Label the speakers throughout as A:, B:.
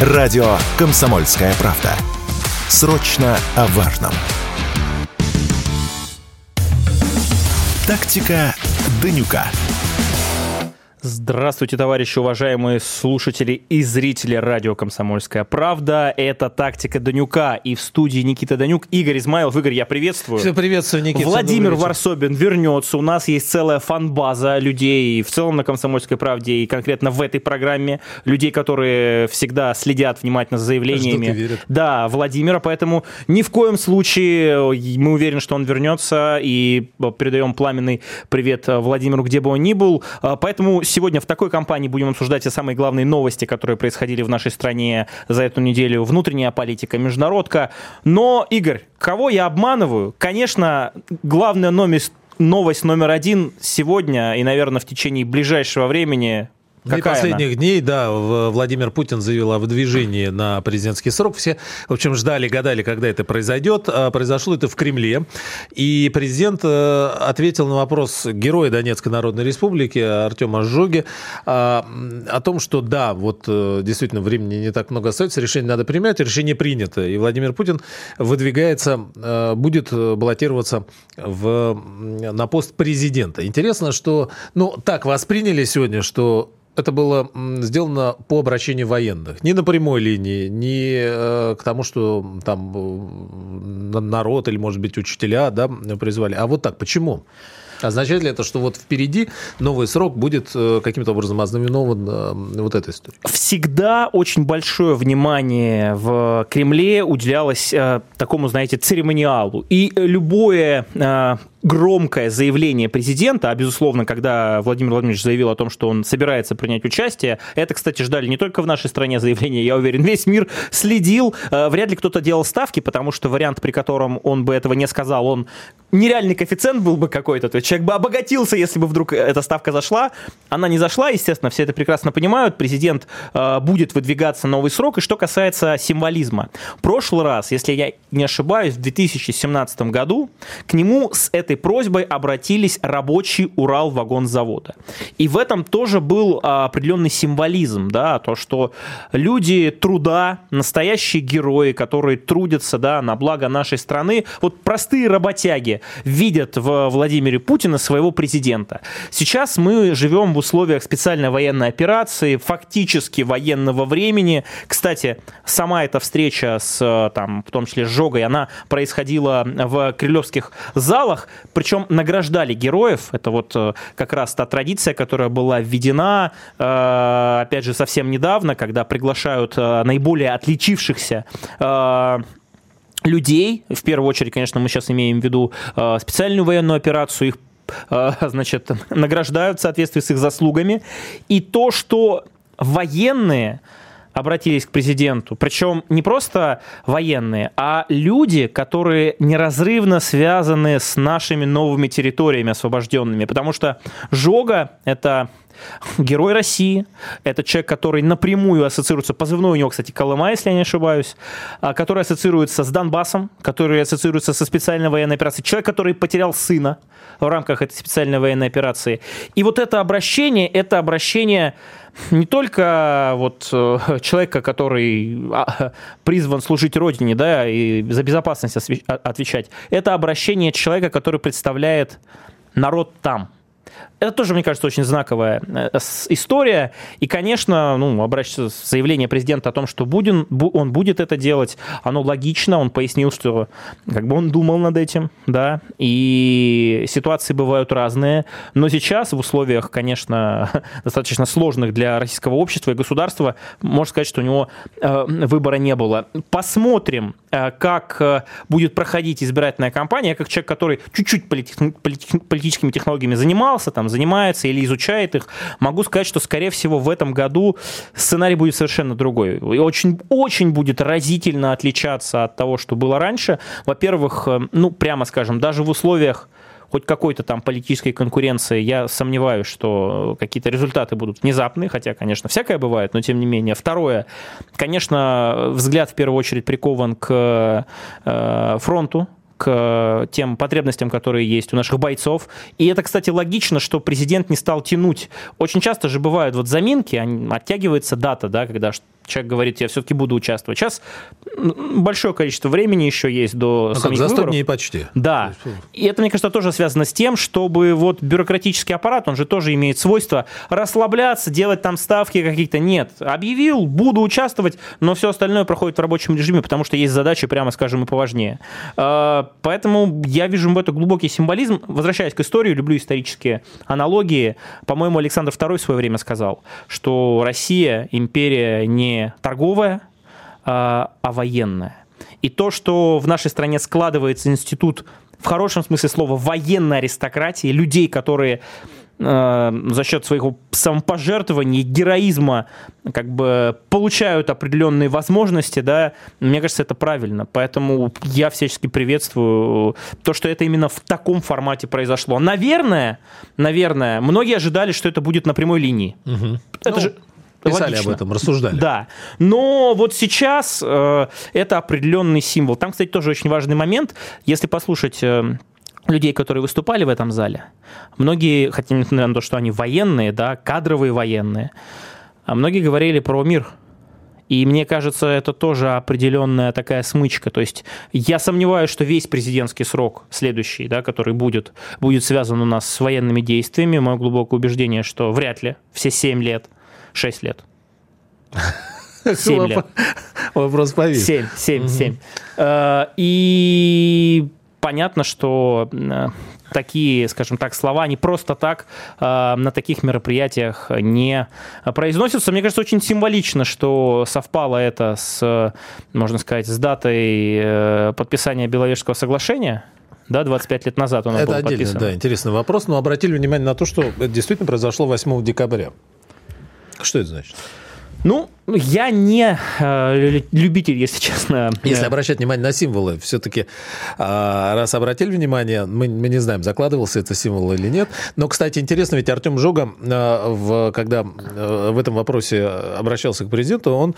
A: Радио «Комсомольская правда». Срочно о важном. Тактика Данюка.
B: Здравствуйте, товарищи, уважаемые слушатели и зрители радио «Комсомольская правда». Это «Тактика Данюка». И в студии Никита Данюк, Игорь Измайлов. Игорь, я приветствую.
C: Все приветствую, Никита.
B: Владимир Варсобин вернется. У нас есть целая фан-база людей в целом на «Комсомольской правде» и конкретно в этой программе. Людей, которые всегда следят внимательно за заявлениями.
C: Ждут и верят.
B: Да, Владимира. Поэтому ни в коем случае мы уверены, что он вернется. И передаем пламенный привет Владимиру, где бы он ни был. Поэтому сегодня в такой компании будем обсуждать все самые главные новости, которые происходили в нашей стране за эту неделю. Внутренняя политика, международка. Но, Игорь, кого я обманываю? Конечно, главная новость новость номер один сегодня и, наверное, в течение ближайшего времени
C: Какая последних
B: она?
C: дней, да, Владимир Путин заявил о выдвижении на президентский срок. Все, в общем, ждали, гадали, когда это произойдет. А Произошло это в Кремле. И президент э, ответил на вопрос героя Донецкой Народной Республики Артема Жоги а, о том, что да, вот э, действительно времени не так много остается, решение надо принимать, решение принято. И Владимир Путин выдвигается, э, будет баллотироваться в, на пост президента. Интересно, что, ну, так восприняли сегодня, что это было сделано по обращению военных. Не на прямой линии, не э, к тому, что там э, народ или, может быть, учителя да, призвали. А вот так. Почему? Означает ли это, что вот впереди новый срок будет э, каким-то образом ознаменован вот этой историей?
B: Всегда очень большое внимание в Кремле уделялось такому, знаете, церемониалу. И любое громкое заявление президента, а безусловно, когда Владимир Владимирович заявил о том, что он собирается принять участие, это, кстати, ждали не только в нашей стране заявление, я уверен, весь мир следил. Э, Вряд ли кто-то делал ставки, потому что вариант, при котором он бы этого не сказал, он нереальный коэффициент был бы какой-то, то есть человек бы обогатился, если бы вдруг эта ставка зашла. Она не зашла, естественно, все это прекрасно понимают. Президент э, будет выдвигаться новый срок. И что касается символизма. Прошлый раз, если я не ошибаюсь, в 2017 году к нему с этой просьбой обратились рабочий Урал-вагонзавода. И в этом тоже был а, определенный символизм, да, то, что люди труда, настоящие герои, которые трудятся, да, на благо нашей страны, вот простые работяги видят в Владимире Путина своего президента. Сейчас мы живем в условиях специальной военной операции, фактически военного времени. Кстати, сама эта встреча с, там, в том числе с Жогой, она происходила в крылевских залах, причем награждали героев. Это вот э, как раз та традиция, которая была введена, э, опять же, совсем недавно, когда приглашают э, наиболее отличившихся людей, в первую очередь, конечно, мы сейчас имеем в виду специальную военную операцию, их значит, награждают в соответствии с их заслугами. И то, что военные обратились к президенту, причем не просто военные, а люди, которые неразрывно связаны с нашими новыми территориями освобожденными, потому что Жога – это герой России, это человек, который напрямую ассоциируется, позывной у него, кстати, Колыма, если я не ошибаюсь, а, который ассоциируется с Донбассом, который ассоциируется со специальной военной операцией, человек, который потерял сына в рамках этой специальной военной операции. И вот это обращение, это обращение не только вот э, человека, который а, призван служить Родине, да, и за безопасность а- отвечать, это обращение человека, который представляет народ там, это тоже, мне кажется, очень знаковая э, история. И, конечно, ну, обращается заявление президента о том, что Будин, бу- он будет это делать, оно логично. Он пояснил, что как бы он думал над этим, да, и ситуации бывают разные. Но сейчас в условиях, конечно, достаточно сложных для российского общества и государства, можно сказать, что у него э, выбора не было. Посмотрим, э, как будет проходить избирательная кампания. Я как человек, который чуть-чуть полити- полити- политическими технологиями занимался, там, занимается или изучает их, могу сказать, что, скорее всего, в этом году сценарий будет совершенно другой. И очень, очень будет разительно отличаться от того, что было раньше. Во-первых, э, ну, прямо скажем, даже в условиях хоть какой-то там политической конкуренции, я сомневаюсь, что какие-то результаты будут внезапные, хотя, конечно, всякое бывает, но тем не менее. Второе, конечно, взгляд в первую очередь прикован к э, фронту, к тем потребностям, которые есть у наших бойцов. И это, кстати, логично, что президент не стал тянуть. Очень часто же бывают вот заминки, оттягивается дата, да, когда человек говорит, я все-таки буду участвовать. Сейчас большое количество времени еще есть до
C: ну,
B: самих
C: как, за 100
B: выборов.
C: дней почти.
B: Да. И это, мне кажется, тоже связано с тем, чтобы вот бюрократический аппарат, он же тоже имеет свойство расслабляться, делать там ставки какие-то. Нет. Объявил, буду участвовать, но все остальное проходит в рабочем режиме, потому что есть задачи, прямо скажем, и поважнее. А, поэтому я вижу в этом глубокий символизм. Возвращаясь к истории, люблю исторические аналогии. По-моему, Александр II в свое время сказал, что Россия империя не торговая, а, а военная. И то, что в нашей стране складывается институт в хорошем смысле слова военной аристократии, людей, которые э, за счет своего самопожертвования, героизма как бы получают определенные возможности, да, мне кажется, это правильно. Поэтому я всячески приветствую то, что это именно в таком формате произошло. Наверное, наверное, многие ожидали, что это будет на прямой линии.
C: Угу.
B: Это
C: ну,
B: же
C: Писали
B: Логично.
C: об этом, рассуждали.
B: Да. Но вот сейчас э, это определенный символ. Там, кстати, тоже очень важный момент. Если послушать э, людей, которые выступали в этом зале, многие, хотя несмотря на то, что они военные, да, кадровые военные, а многие говорили про мир. И мне кажется, это тоже определенная такая смычка. То есть я сомневаюсь, что весь президентский срок следующий, да, который будет, будет связан у нас с военными действиями. Мое глубокое убеждение, что вряд ли все 7 лет 6 лет. 7 лет.
C: Вопрос повис.
B: 7, 7, угу. 7. И понятно, что э, такие, скажем так, слова, не просто так э, на таких мероприятиях не произносятся. Мне кажется, очень символично, что совпало это с, можно сказать, с датой э, подписания Беловежского соглашения да, 25 лет назад он
C: это
B: был
C: отдельно,
B: подписан.
C: да, интересный вопрос, но обратили внимание на то, что это действительно произошло 8 декабря. Что это значит?
B: Ну, я не э, любитель, если честно.
C: Если обращать внимание на символы, все-таки, э, раз обратили внимание, мы, мы не знаем, закладывался это символ или нет. Но, кстати, интересно, ведь Артем Жога, э, в, когда э, в этом вопросе обращался к президенту, он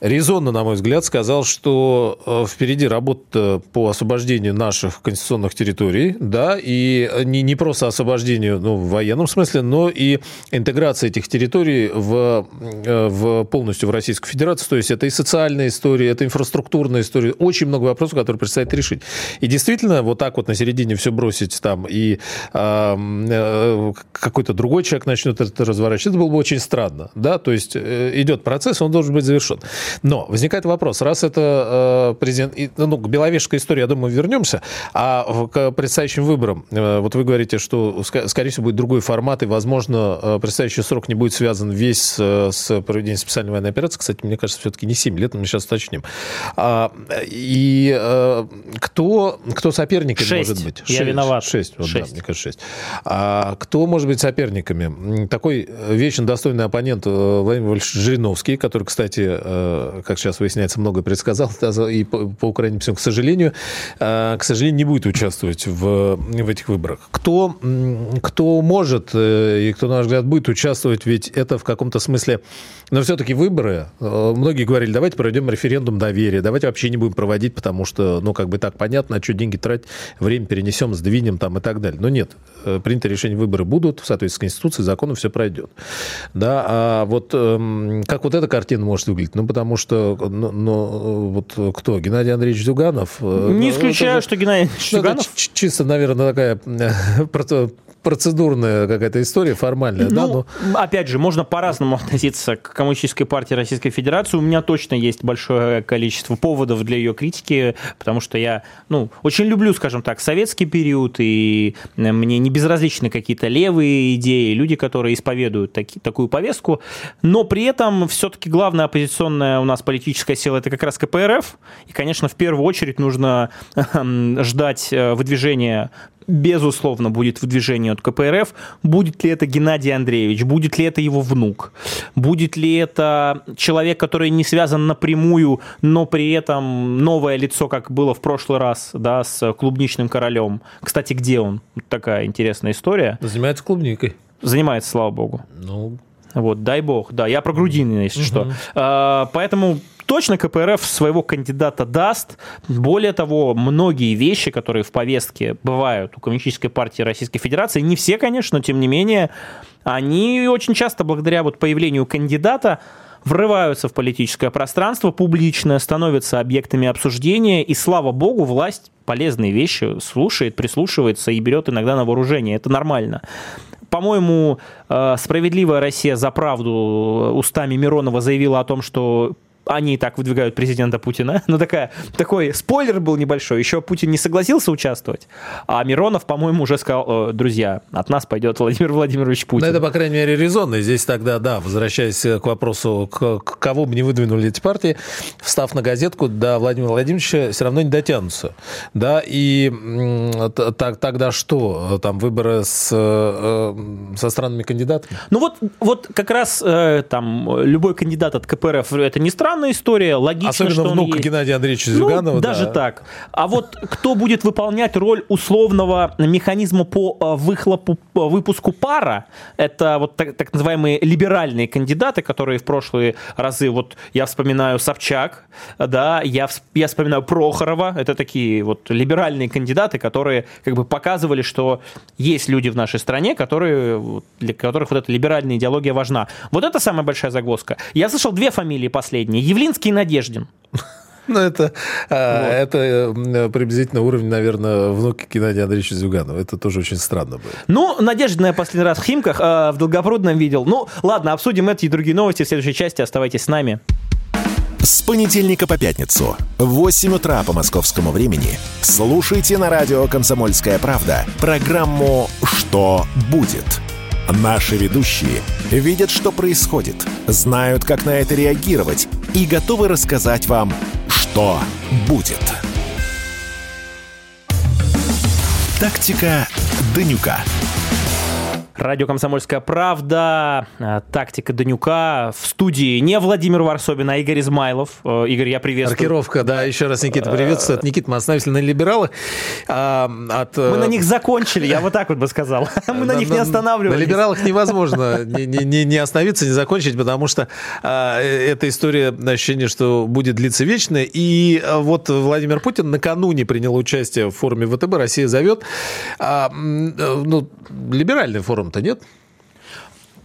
C: резонно, на мой взгляд, сказал, что э, впереди работа по освобождению наших конституционных территорий, да, и не, не просто освобождению ну, в военном смысле, но и интеграция этих территорий в, э, в полностью в Российскую Федерацию. То есть это и социальная история, это инфраструктурная история. Очень много вопросов, которые предстоит решить. И действительно, вот так вот на середине все бросить там, и э, какой-то другой человек начнет это разворачивать, это было бы очень странно. Да? То есть э, идет процесс, он должен быть завершен. Но возникает вопрос, раз это э, президент... Ну, к Беловежской истории, я думаю, вернемся, а к предстоящим выборам, э, вот вы говорите, что, скорее всего, будет другой формат, и, возможно, э, предстоящий срок не будет связан весь с проведением специальной военной операции. Кстати, мне кажется, все-таки не 7 лет, но мы сейчас уточним. А, и э, кто, кто соперниками
B: 6.
C: может быть?
B: Я 6. виноват.
C: 6, вот, 6. Да, мне кажется, 6. А кто может быть соперниками? Такой вечно достойный оппонент Владимир Вольфович Жириновский, который, кстати, как сейчас выясняется, многое предсказал, и по, по Украине, к сожалению, к сожалению, не будет участвовать в, в этих выборах. Кто, кто может и кто, на наш взгляд, будет участвовать, ведь это в каком-то смысле, но все-таки выборы, многие говорили, давайте проведем референдум доверия, давайте вообще не будем проводить, потому что, ну, как бы так понятно, а что деньги тратить, время перенесем, сдвинем там и так далее. Но нет, принято решение, выборы будут, в соответствии с Конституцией, законом все пройдет. Да, а вот как вот эта картина может выглядеть? Ну, потому что, ну, ну вот кто, Геннадий Андреевич Зюганов?
B: Не исключаю, это, что Геннадий Андреевич Зюганов...
C: Это чисто, наверное, такая процедурная какая-то история, формальная,
B: ну,
C: да?
B: Но... Опять же, можно по-разному относиться к Коммунистической партии Российской Федерации. У меня точно есть большое количество поводов для ее критики, потому что я, ну, очень люблю, скажем так, советский период, и мне не безразличны какие-то левые идеи, люди, которые исповедуют таки, такую повестку, но при этом все-таки главная оппозиционная у нас политическая сила это как раз КПРФ, и, конечно, в первую очередь нужно ждать э, выдвижения безусловно, будет выдвижение от КПРФ. Будет ли это Геннадий Андреевич? Будет ли это его внук? Будет ли это человек, который не связан напрямую, но при этом новое лицо, как было в прошлый раз, да, с клубничным королем? Кстати, где он? Такая интересная история.
C: Занимается клубникой.
B: Занимается, слава богу.
C: Ну,
B: вот, дай бог, да, я про Грудинина, если угу. что. А, поэтому точно КПРФ своего кандидата даст. Более того, многие вещи, которые в повестке бывают у Коммунистической партии Российской Федерации, не все, конечно, но тем не менее, они очень часто благодаря вот появлению кандидата врываются в политическое пространство публичное, становятся объектами обсуждения, и, слава богу, власть полезные вещи слушает, прислушивается и берет иногда на вооружение. Это нормально по-моему, э, «Справедливая Россия за правду» устами Миронова заявила о том, что они и так выдвигают президента Путина. Ну, такая, такой спойлер был небольшой. Еще Путин не согласился участвовать, а Миронов, по-моему, уже сказал, «Э, друзья, от нас пойдет Владимир Владимирович Путин.
C: Ну, это, по крайней мере, резонно. Здесь тогда, да, возвращаясь к вопросу, к, к кого бы не выдвинули эти партии, встав на газетку, до Владимира Владимировича все равно не дотянутся. Да, и так, тогда что? Там выборы с, э, со странными кандидатами?
B: Ну, вот, вот как раз э, там любой кандидат от КПРФ, это не странно, странная история, логично,
C: Особенно
B: что
C: внука
B: есть.
C: Геннадия Андреевича Зюганова.
B: Ну, даже
C: да.
B: так. А вот кто будет выполнять роль условного механизма по э, выхлопу, по выпуску пара, это вот так, так называемые либеральные кандидаты, которые в прошлые разы, вот я вспоминаю Собчак, да, я, я вспоминаю Прохорова, это такие вот либеральные кандидаты, которые как бы показывали, что есть люди в нашей стране, которые, для которых вот эта либеральная идеология важна. Вот это самая большая загвоздка. Я слышал две фамилии последние. Явлинский и Надеждин.
C: Ну, это, а, вот. это приблизительно уровень, наверное, внуки Геннадия Андреевича Зюганова. Это тоже очень странно было.
B: Ну, Надеждина я последний раз в Химках, э, в Долгопрудном видел. Ну, ладно, обсудим эти и другие новости в следующей части. Оставайтесь с нами.
A: С понедельника по пятницу в 8 утра по московскому времени слушайте на радио «Комсомольская правда» программу «Что будет?». Наши ведущие видят, что происходит, знают, как на это реагировать и готовы рассказать вам, что будет. Тактика Данюка.
B: Радио «Комсомольская правда», э, «Тактика Данюка». В студии не Владимир Варсобин, а Игорь Измайлов. Э, Игорь, я приветствую.
C: Маркировка, да, еще раз Никита приветствует. Никита, мы остановились на либералах.
B: А, от... Мы на них закончили, я вот так вот бы сказал. Мы на них не останавливались.
C: На либералах невозможно не, не, не остановиться, не закончить, потому что а, эта история, ощущение, что будет длиться вечно. И вот Владимир Путин накануне принял участие в форуме ВТБ «Россия зовет». А, ну, либеральный форум то нет?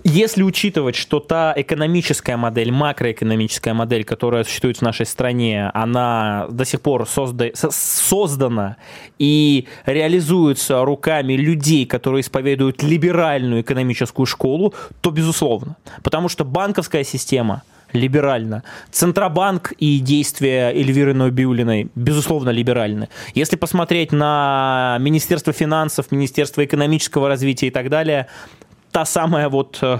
B: Если учитывать, что та экономическая модель, макроэкономическая модель, которая существует в нашей стране, она до сих пор созда... создана и реализуется руками людей, которые исповедуют либеральную экономическую школу, то безусловно. Потому что банковская система либеральна. Центробанк и действия Эльвиры Нобиулиной, безусловно, либеральны. Если посмотреть на Министерство финансов, Министерство экономического развития и так далее, та самая вот э,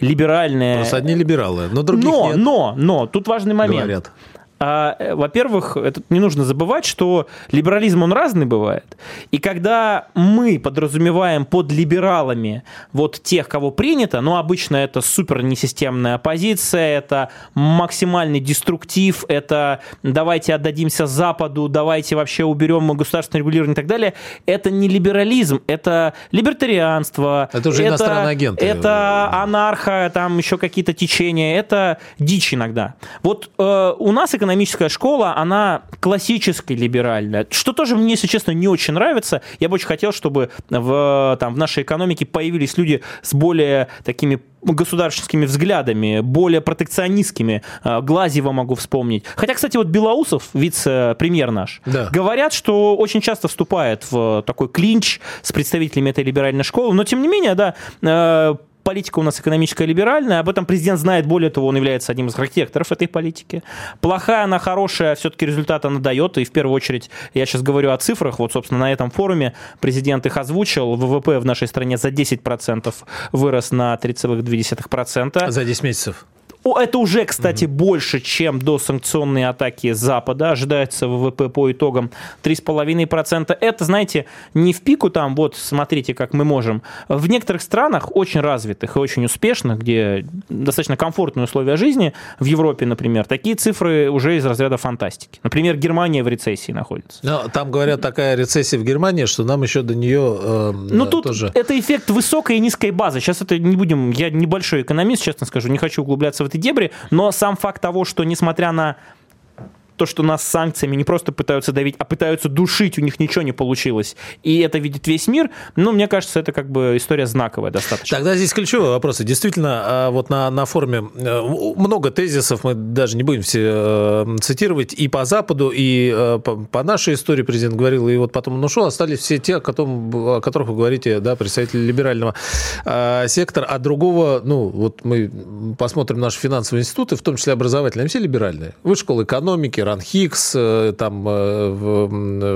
B: либеральная...
C: Просто одни либералы, но других
B: но,
C: нет.
B: Но, но, тут важный момент. Говорят. А, э, во-первых, это не нужно забывать, что либерализм, он разный бывает. И когда мы подразумеваем под либералами вот тех, кого принято, ну, обычно это супер несистемная оппозиция, это максимальный деструктив, это давайте отдадимся Западу, давайте вообще уберем государственное регулирование и так далее, это не либерализм, это либертарианство.
C: Это уже это, иностранные агенты.
B: Это анарха, там еще какие-то течения, это дичь иногда. Вот э, у нас экономика экономическая школа, она классически либеральная, что тоже мне, если честно, не очень нравится. Я бы очень хотел, чтобы в, там, в нашей экономике появились люди с более такими государственными взглядами, более протекционистскими. А, Глазева могу вспомнить. Хотя, кстати, вот Белоусов, вице-премьер наш, да. говорят, что очень часто вступает в такой клинч с представителями этой либеральной школы. Но, тем не менее, да, э, политика у нас экономическая либеральная, об этом президент знает, более того, он является одним из архитекторов этой политики. Плохая она, хорошая, все-таки результат она дает, и в первую очередь я сейчас говорю о цифрах, вот, собственно, на этом форуме президент их озвучил, ВВП в нашей стране за 10% вырос на 3,2%.
C: За 10 месяцев?
B: Это уже, кстати, угу. больше, чем до санкционной атаки Запада. Ожидается ВВП по итогам 3,5%. Это, знаете, не в пику там, вот смотрите, как мы можем. В некоторых странах, очень развитых и очень успешных, где достаточно комфортные условия жизни, в Европе, например, такие цифры уже из разряда фантастики. Например, Германия в рецессии находится.
C: Но там говорят, такая рецессия в Германии, что нам еще до нее э,
B: Ну, тут тоже... это эффект высокой и низкой базы. Сейчас это не будем... Я небольшой экономист, честно скажу, не хочу углубляться в этой дебри, но сам факт того, что несмотря на то, что нас санкциями не просто пытаются давить, а пытаются душить, у них ничего не получилось. И это видит весь мир. Ну, мне кажется, это как бы история знаковая достаточно.
C: Тогда здесь ключевой вопрос. Действительно, а, вот на, на форуме э, много тезисов, мы даже не будем все э, цитировать, и по Западу, и э, по, по нашей истории президент говорил, и вот потом он ушел, остались все те, о, котором, о которых вы говорите, да, представители либерального сектора, а другого, ну, вот мы посмотрим наши финансовые институты, в том числе образовательные, все либеральные. Высшая школа экономики, РАНХИКС, там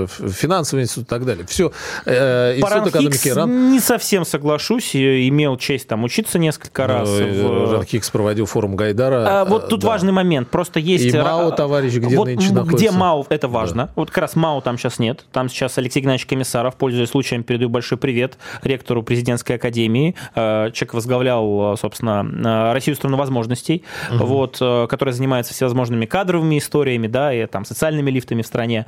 C: финансовый институт и так далее. Все.
B: Институт экономики РАН. не совсем соглашусь, имел честь там учиться несколько раз.
C: В... РАНХИКС проводил форум Гайдара.
B: А, вот тут да. важный момент. Просто есть...
C: И МАУ, товарищ, где вот, нынче находится.
B: Где МАУ, это важно. Да. Вот как раз МАУ там сейчас нет. Там сейчас Алексей Геннадьевич Комиссаров, пользуясь случаем, передаю большой привет ректору президентской академии. Э, человек возглавлял, собственно, э, Россию страну возможностей, угу. вот, э, которая занимается всевозможными кадровыми историями, да, и там социальными лифтами в стране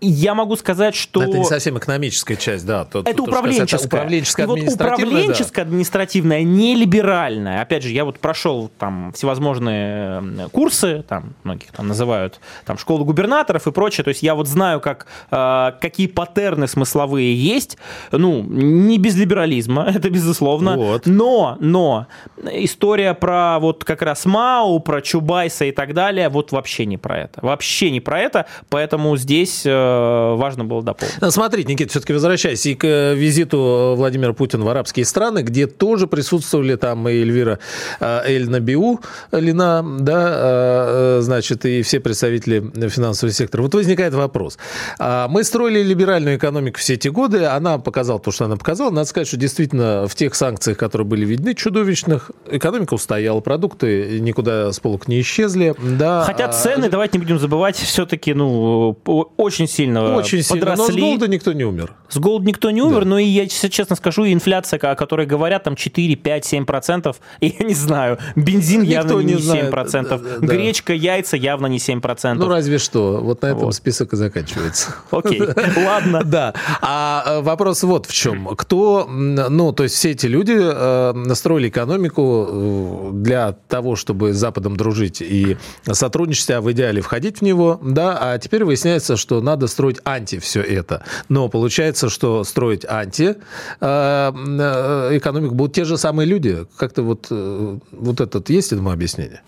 B: я могу сказать, что...
C: Это не совсем экономическая часть, да.
B: То, это управленческая. Это управленческая, вот управленческая, да. административная, не либеральная. Опять же, я вот прошел там всевозможные курсы, там многих там называют там школу губернаторов и прочее. То есть я вот знаю, как, э, какие паттерны смысловые есть. Ну, не без либерализма, это безусловно. Вот. Но, но история про вот как раз Мау, про Чубайса и так далее, вот вообще не про это. Вообще не про это. Поэтому здесь Э, важно было дополнить.
C: Смотрите, Никита, все-таки возвращаясь и к э, визиту Владимира Путина в арабские страны, где тоже присутствовали там и Эльвира э, Эль Набиу, Лина, да, значит, и все представители финансового сектора. Вот возникает вопрос. А, мы строили либеральную экономику все эти годы, она показала то, что она показала. Надо сказать, что действительно в тех санкциях, которые были видны, чудовищных, экономика устояла, продукты никуда с полок не исчезли. Да.
B: Хотя а, цены, давайте не будем забывать, все-таки, ну, очень сильно
C: Очень
B: подросли. Сильно.
C: Но с голода никто не умер.
B: С голода никто не умер, да. но и я честно скажу, инфляция, о которой говорят, там 4, 5, 7 процентов, я не знаю, бензин никто явно не, не 7 процентов, да. гречка, яйца явно не 7 процентов.
C: Ну разве что, вот на этом вот. список и заканчивается.
B: Окей, ладно.
C: Да, а э, вопрос вот в чем. Кто, ну то есть все эти люди э, настроили экономику э, для того, чтобы с Западом дружить и сотрудничать, а в идеале входить в него, да, а теперь выясняется, что надо строить анти все это. Но получается, что строить анти э, э, экономику будут те же самые люди. Как-то вот, э, вот этот есть этому объяснение?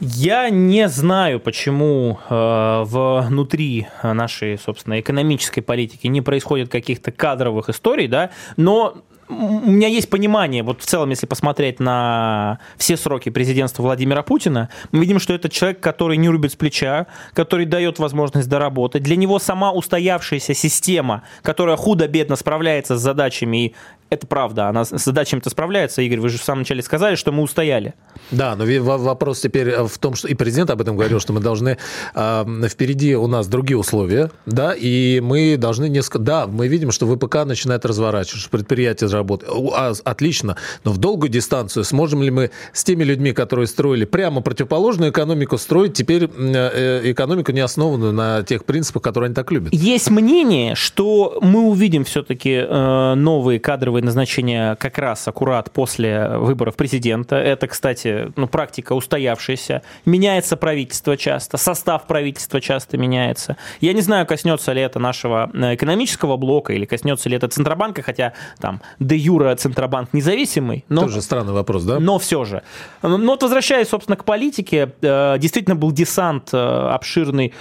B: Я не знаю, почему э, внутри нашей, собственно, экономической политики не происходит каких-то кадровых историй, да, но у меня есть понимание, вот в целом, если посмотреть на все сроки президентства Владимира Путина, мы видим, что это человек, который не рубит с плеча, который дает возможность доработать. Для него сама устоявшаяся система, которая худо-бедно справляется с задачами и это правда, она с задачами-то справляется. Игорь, вы же в самом начале сказали, что мы устояли.
C: Да, но вопрос теперь в том, что и президент об этом говорил, что мы должны э, впереди у нас другие условия, да, и мы должны несколько, да, мы видим, что ВПК начинает разворачиваться, предприятие работает, а, отлично, но в долгую дистанцию сможем ли мы с теми людьми, которые строили прямо противоположную экономику, строить теперь э, экономику не основанную на тех принципах, которые они так любят?
B: Есть мнение, что мы увидим все-таки э, новые кадровые кадровые назначения как раз аккурат после выборов президента. Это, кстати, ну, практика устоявшаяся. Меняется правительство часто, состав правительства часто меняется. Я не знаю, коснется ли это нашего э, экономического блока или коснется ли это Центробанка, хотя там де юра Центробанк независимый.
C: Но, Тоже странный вопрос, да?
B: Но все же. Но вот возвращаясь, собственно, к политике, э, действительно был десант э, обширный.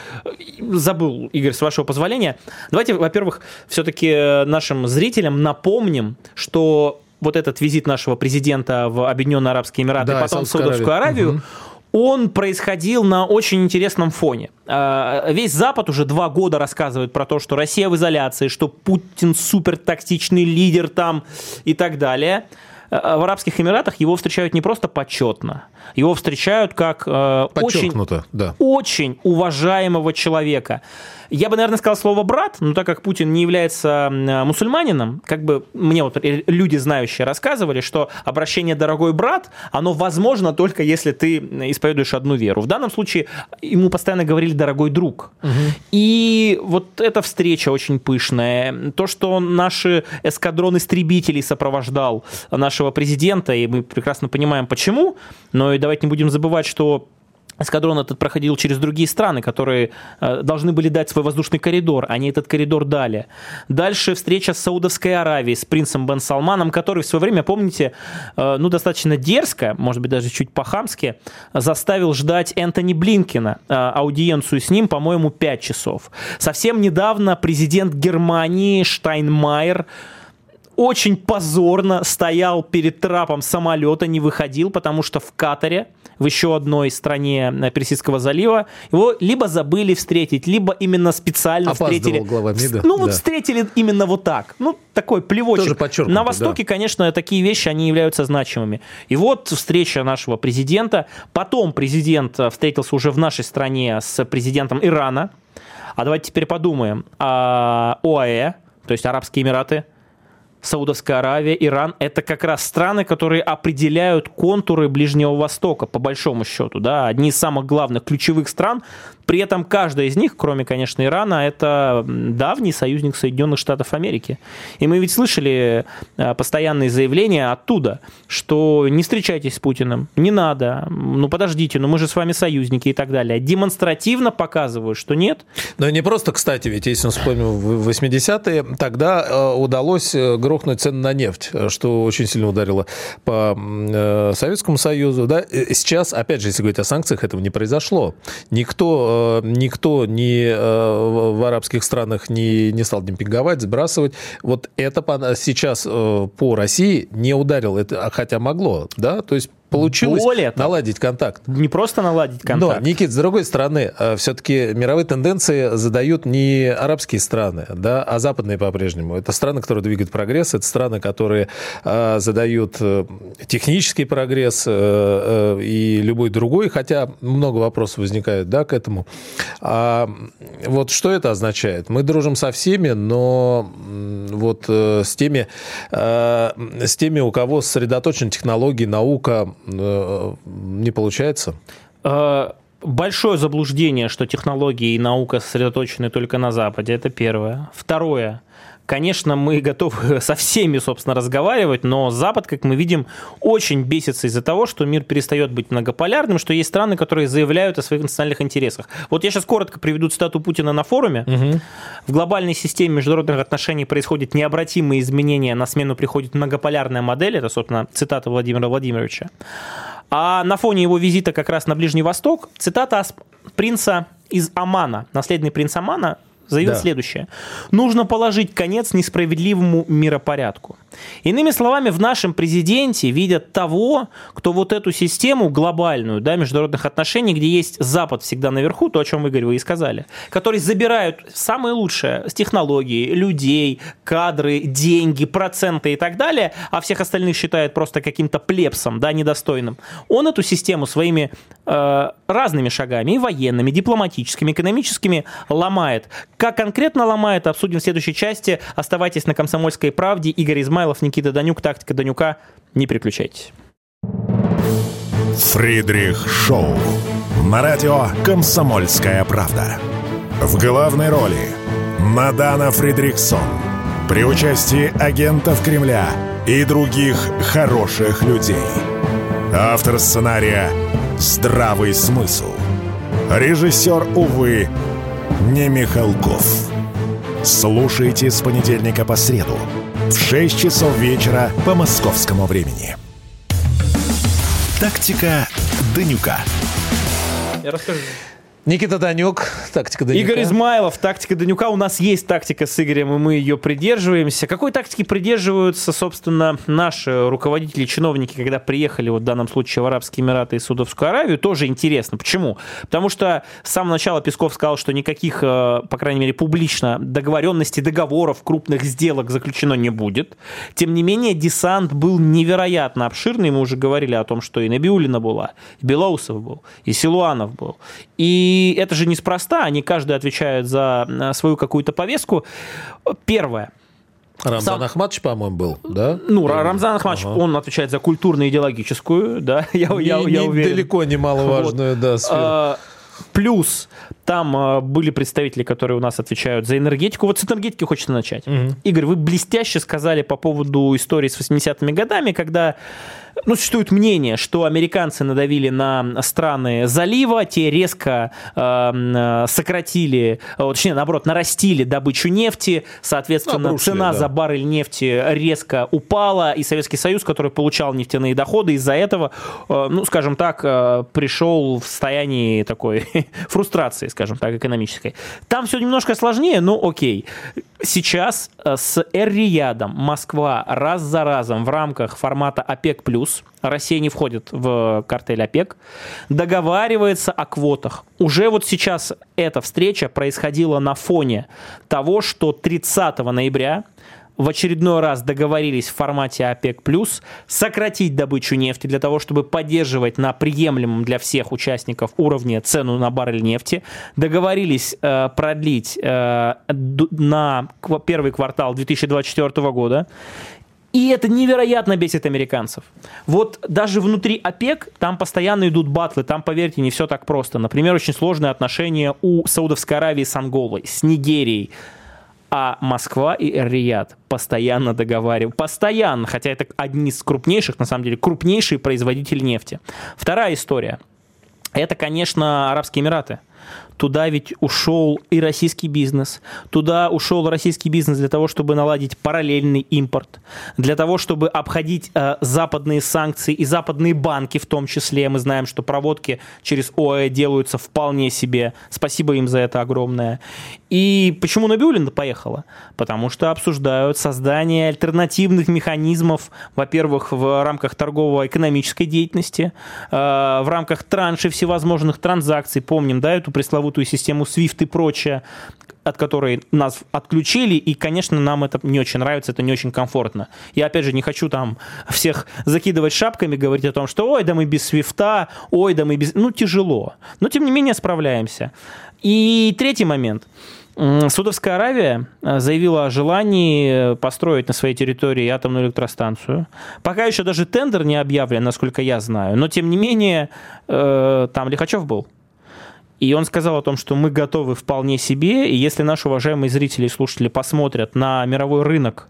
B: Забыл, Игорь, с вашего позволения. Давайте, во-первых, все-таки нашим зрителям напомним, что вот этот визит нашего президента в Объединенные Арабские Эмираты, да, потом в Саудовскую Аравию, угу он происходил на очень интересном фоне. А, весь Запад уже два года рассказывает про то, что Россия в изоляции, что Путин супер тактичный лидер там и так далее. А, в Арабских Эмиратах его встречают не просто почетно, его встречают как э, очень, да. очень уважаемого человека я бы, наверное, сказал слово брат, но так как Путин не является мусульманином, как бы мне вот люди знающие рассказывали, что обращение «дорогой брат», оно возможно только если ты исповедуешь одну веру. В данном случае ему постоянно говорили «дорогой друг». Угу. И вот эта встреча очень пышная. То, что наши эскадрон истребителей сопровождал нашего президента, и мы прекрасно понимаем почему, но и давайте не будем забывать, что эскадрон этот проходил через другие страны, которые э, должны были дать свой воздушный коридор. Они этот коридор дали. Дальше встреча с Саудовской Аравией, с принцем Бен Салманом, который в свое время, помните, э, ну, достаточно дерзко, может быть, даже чуть по-хамски, заставил ждать Энтони Блинкина, э, аудиенцию с ним, по-моему, 5 часов. Совсем недавно президент Германии Штайнмайер очень позорно стоял перед трапом самолета, не выходил, потому что в Катаре, в еще одной стране Персидского залива, его либо забыли встретить, либо именно специально
C: Опаздывал
B: встретили.
C: глава МИДа,
B: Ну, вот
C: да.
B: встретили именно вот так. Ну, такой плевочек.
C: Тоже
B: На Востоке,
C: да.
B: конечно, такие вещи, они являются значимыми. И вот встреча нашего президента. Потом президент э, встретился уже в нашей стране с президентом Ирана. А давайте теперь подумаем. А, ОАЭ, то есть Арабские Эмираты, Саудовская Аравия, Иран – это как раз страны, которые определяют контуры Ближнего Востока, по большому счету. Да? Одни из самых главных ключевых стран. При этом каждая из них, кроме, конечно, Ирана, это давний союзник Соединенных Штатов Америки. И мы ведь слышали э, постоянные заявления оттуда, что не встречайтесь с Путиным, не надо, ну подождите, ну мы же с вами союзники и так далее. Демонстративно показывают, что нет,
C: Но не просто, кстати, ведь если мы вспомним в 80-е, тогда э, удалось э, грохнуть цены на нефть, э, что очень сильно ударило по э, Советскому Союзу. Да? Сейчас, опять же, если говорить о санкциях, этого не произошло. Никто, э, никто ни в арабских странах не, не стал демпинговать, сбрасывать. Вот это сейчас по России не ударило, это, а хотя могло, да? То есть получилось
B: Более
C: наладить контакт.
B: не просто наладить контакт.
C: Но, Никит, с другой стороны, все-таки мировые тенденции задают не арабские страны, да, а западные по-прежнему. Это страны, которые двигают прогресс, это страны, которые э, задают э, технический прогресс э, э, и любой другой, хотя много вопросов возникает да, к этому. А, вот что это означает? Мы дружим со всеми, но вот э, с теми, э, с теми, у кого сосредоточены технологии, наука, э, не получается.
B: Э, Большое заблуждение, что технологии и наука сосредоточены только на Западе. Это первое. Второе. Конечно, мы готовы со всеми, собственно, разговаривать, но Запад, как мы видим, очень бесится из-за того, что мир перестает быть многополярным, что есть страны, которые заявляют о своих национальных интересах. Вот я сейчас коротко приведу цитату Путина на форуме. В глобальной системе международных отношений происходят необратимые изменения, на смену приходит многополярная модель. Это, собственно, цитата Владимира Владимировича. А на фоне его визита как раз на Ближний Восток цитата принца из Омана, наследный принц Омана, заявил
C: Да.
B: следующее. Нужно положить конец несправедливому миропорядку. Иными словами, в нашем президенте видят того, кто вот эту систему глобальную да, международных отношений, где есть Запад всегда наверху, то, о чем, Игорь, вы и сказали, которые забирают самое лучшее с технологий, людей, кадры, деньги, проценты и так далее, а всех остальных считает просто каким-то плебсом, да, недостойным. Он эту систему своими э, разными шагами, и военными, дипломатическими, экономическими, ломает. Как конкретно ломает, обсудим в следующей части. Оставайтесь на «Комсомольской правде». Игорь Измайлов, Никита Данюк, «Тактика Данюка». Не переключайтесь.
A: Фридрих Шоу. На радио «Комсомольская правда». В главной роли Мадана Фридриксон. При участии агентов Кремля и других хороших людей. Автор сценария «Здравый смысл». Режиссер, увы, не Михалков. Слушайте с понедельника по среду в 6 часов вечера по московскому времени. Тактика Данюка.
B: Я расскажу.
C: Никита Данюк, тактика Данюка.
B: Игорь Измайлов, тактика Данюка. У нас есть тактика с Игорем, и мы ее придерживаемся. Какой тактики придерживаются, собственно, наши руководители, чиновники, когда приехали, вот в данном случае, в Арабские Эмираты и Судовскую Аравию? Тоже интересно. Почему? Потому что с самого начала Песков сказал, что никаких, э, по крайней мере, публично договоренностей, договоров, крупных сделок заключено не будет. Тем не менее, десант был невероятно обширный. Мы уже говорили о том, что и Набиулина была, и Белоусов был, и Силуанов был. И это же неспроста, они каждый отвечает за э, свою какую-то повестку. Первое.
C: Рамзан
B: Сам-
C: Ахматович, по-моему, был, да?
B: Ну, Ра- Рамзан Ахматович,
C: Ага.
B: он отвечает за культурно-идеологическую, да, я, я,
C: Не-
B: я
C: не
B: уверен.
C: Далеко немаловажную, да, сферу.
B: А, Плюс Там э, были представители, которые у нас отвечают за энергетику. Вот с энергетики хочется начать. Угу. Игорь, вы блестяще сказали по поводу истории с 80-ми годами, когда ну, существует мнение, что американцы надавили на страны залива, те резко эм, э, сократили, э, точнее, наоборот, нарастили добычу нефти, соответственно, Обрушили, цена да. за баррель нефти резко упала, и Советский Союз, который получал нефтяные доходы, из-за этого, э, ну, скажем так, э, пришел в состоянии такой фрустрации, скажем так, экономической. Там все немножко сложнее, но окей. Сейчас э, с Эр-Риядом Москва раз за разом в рамках формата ОПЕК+, Россия не входит в картель ОПЕК, договаривается о квотах. Уже вот сейчас эта встреча происходила на фоне того, что 30 ноября в очередной раз договорились в формате ОПЕК+, сократить добычу нефти для того, чтобы поддерживать на приемлемом для всех участников уровне цену на баррель нефти. Договорились э, продлить э, на первый квартал 2024 года. И это невероятно бесит американцев. Вот даже внутри ОПЕК там постоянно идут батлы, там, поверьте, не все так просто. Например, очень сложные отношения у Саудовской Аравии с Анголой, с Нигерией, а Москва и Эр-Рияд постоянно договаривают. Постоянно, хотя это одни из крупнейших, на самом деле, крупнейшие производители нефти. Вторая история. Это, конечно, Арабские Эмираты туда ведь ушел и российский бизнес, туда ушел российский бизнес для того, чтобы наладить параллельный импорт, для того, чтобы обходить э, западные санкции и западные банки в том числе. Мы знаем, что проводки через ОАЭ делаются вполне себе. Спасибо им за это огромное. И почему Набиулина поехала? Потому что обсуждают создание альтернативных механизмов, во-первых, в рамках торгово-экономической деятельности, э, в рамках траншей всевозможных транзакций. Помним, да, эту пресловутую систему SWIFT и прочее, от которой нас отключили, и, конечно, нам это не очень нравится, это не очень комфортно. Я, опять же, не хочу там всех закидывать шапками, говорить о том, что ой, да мы без свифта, ой, да мы без... Ну, тяжело. Но, тем не менее, справляемся. И третий момент. Саудовская Аравия э, заявила о желании построить на своей территории атомную электростанцию. Пока еще даже тендер не объявлен, насколько я знаю, но тем не менее э, там Лихачев был. И он сказал о том, что мы готовы вполне себе, и если наши уважаемые зрители и слушатели посмотрят на мировой рынок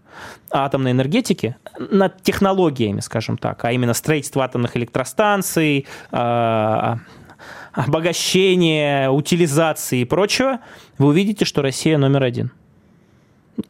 B: атомной энергетики, над технологиями, скажем так, а именно строительство атомных электростанций, обогащение, утилизации и прочего, вы увидите, что Россия номер один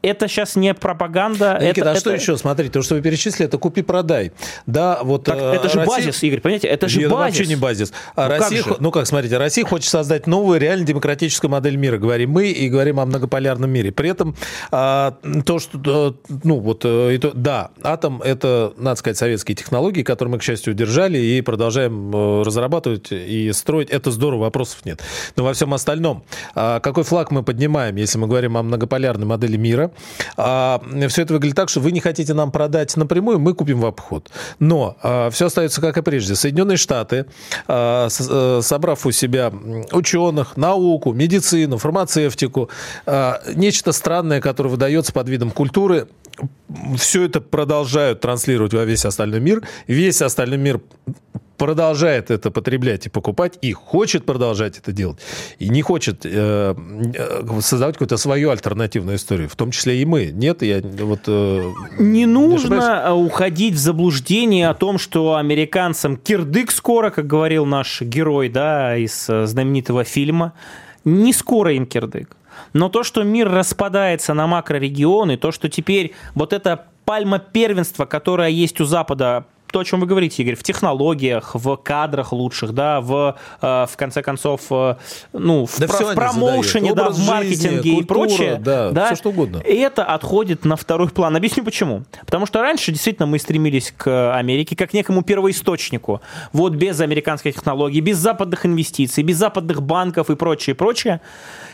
B: это сейчас не пропаганда.
C: Никита,
B: это,
C: а что еще? Смотрите, то, что вы перечислили, это купи-продай. Да, вот...
B: Так, э, это же Россия... базис, Игорь, понимаете? Это же
C: это
B: базис.
C: вообще не базис. А ну, Россия, как ну как, смотрите, Россия хочет создать новую реально демократическую модель мира. Говорим мы и говорим о многополярном мире. При этом а, то, что... Ну, вот, э, это, да, атом — это, надо сказать, советские технологии, которые мы, к счастью, удержали и продолжаем э, разрабатывать и строить. Это здорово, вопросов нет. Но во всем остальном, а, какой флаг мы поднимаем, если мы говорим о многополярной модели мира, мира. А, все это выглядит так, что вы не хотите нам продать напрямую, мы купим в обход. Но а, все остается как и прежде. Соединенные Штаты, а, с, а, собрав у себя ученых, науку, медицину, фармацевтику, а, нечто странное, которое выдается под видом культуры, все это продолжают транслировать во весь остальной мир. Весь остальной мир продолжает это потреблять и покупать, и хочет продолжать это делать, и не хочет э, э, создавать какую-то свою альтернативную историю, в том числе и мы. Нет, я вот... Э,
B: не нужно не уходить в заблуждение о том, что американцам кирдык скоро, как говорил наш герой, да, из э, знаменитого фильма, не скоро им кирдык. Но то, что мир распадается на макрорегионы, то, что теперь вот эта пальма первенства, которая есть у Запада то, о чем вы говорите, Игорь, в технологиях, в кадрах лучших, да, в, э, в конце концов, э, ну, в, да про, в промоушене, да, в маркетинге жизни, культура, и прочее.
C: Да, да, все что угодно.
B: И это отходит на второй план. Объясню почему. Потому что раньше действительно мы стремились к Америке как к некому первоисточнику. Вот без американских технологий, без западных инвестиций, без западных банков и прочее, прочее.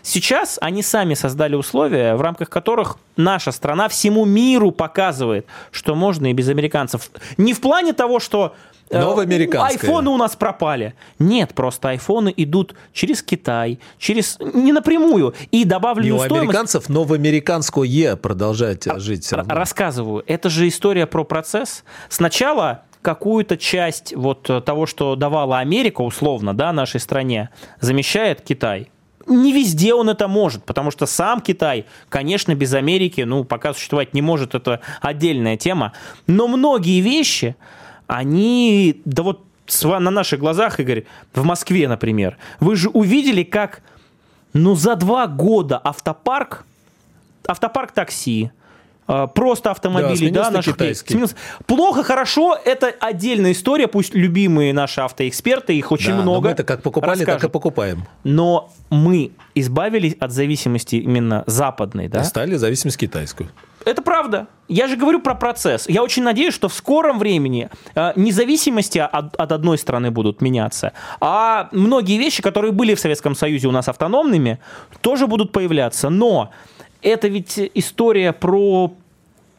B: Сейчас они сами создали условия, в рамках которых наша страна всему миру показывает, что можно и без американцев. Не в плане того, что
C: э,
B: Айфоны у нас пропали. Нет, просто айфоны идут через Китай, через не напрямую. И добавленную
C: не у
B: стоимость...
C: американцев новоамериканское продолжать жить все равно.
B: Рассказываю. Это же история про процесс. Сначала какую-то часть вот того, что давала Америка условно, да, нашей стране, замещает Китай Не везде он это может, потому что сам Китай, конечно, без Америки, ну, пока существовать не может, это отдельная тема. Но многие вещи, они, да вот на наших глазах, Игорь, в Москве, например, вы же увидели, как, ну, за два года автопарк, автопарк такси, просто автомобили, да, да наших сменился. Плохо, хорошо, это отдельная история, пусть любимые наши автоэксперты, их очень
C: да,
B: много.
C: это как покупали, расскажут. так и покупаем.
B: Но мы избавились от зависимости именно западной, да? И
C: стали зависимость китайскую.
B: Это правда. Я же говорю про процесс. Я очень надеюсь, что в скором времени э, независимости от, от одной страны будут меняться, а многие вещи, которые были в Советском Союзе у нас автономными, тоже будут появляться. Но это ведь история про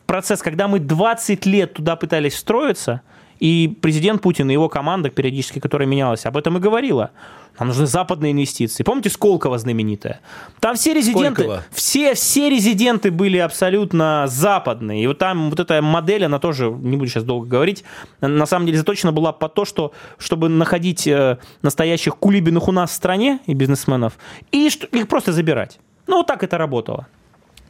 B: процесс, когда мы 20 лет туда пытались встроиться, и президент Путин и его команда, периодически, которая менялась, об этом и говорила. Нам нужны западные инвестиции. Помните Сколково знаменитое? Там все резиденты, все, все резиденты были абсолютно западные. И вот там вот эта модель, она тоже, не буду сейчас долго говорить, на самом деле заточена была по то, что, чтобы находить э, настоящих кулибиных у нас в стране и бизнесменов, и их просто забирать. Ну, вот так это работало.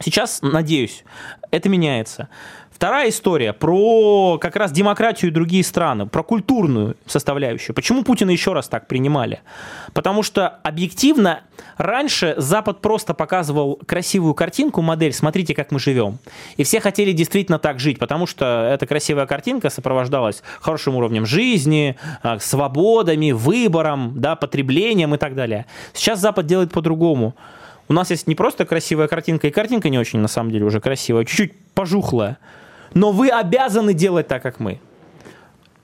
B: Сейчас, надеюсь, это меняется. Вторая история про как раз демократию и другие страны, про культурную составляющую. Почему Путина еще раз так принимали? Потому что объективно раньше Запад просто показывал красивую картинку, модель, смотрите, как мы живем. И все хотели действительно так жить, потому что эта красивая картинка сопровождалась хорошим уровнем жизни, а, свободами, выбором, да, потреблением и так далее. Сейчас Запад делает по-другому. У нас есть не просто красивая картинка, и картинка не очень, на самом деле, уже красивая, чуть-чуть пожухлая. Но вы обязаны делать так, как мы.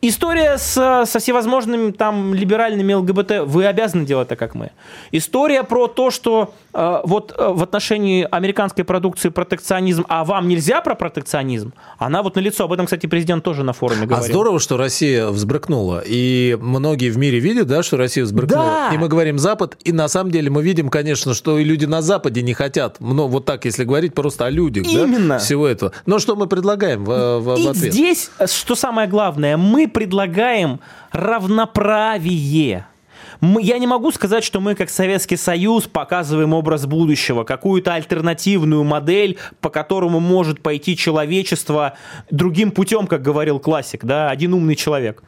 B: История с, со всевозможными там либеральными ЛГБТ, вы обязаны делать так, как мы. История про то, что э, вот э, в отношении американской продукции протекционизм, а вам нельзя про протекционизм, она вот на лицо. Об этом, кстати, президент тоже на форуме а говорил.
C: А здорово, что Россия взбрыкнула. И многие в мире видят, да, что Россия взбрыкнула. Да. И мы говорим Запад, и на самом деле мы видим, конечно, что и люди на Западе не хотят, но вот так, если говорить просто о людях, Именно. Да, всего этого. Но что мы предлагаем в, в,
B: и
C: в ответ?
B: здесь, что самое главное, мы предлагаем равноправие. Я не могу сказать, что мы, как Советский Союз, показываем образ будущего, какую-то альтернативную модель, по которому может пойти человечество другим путем, как говорил классик, да, один умный человек.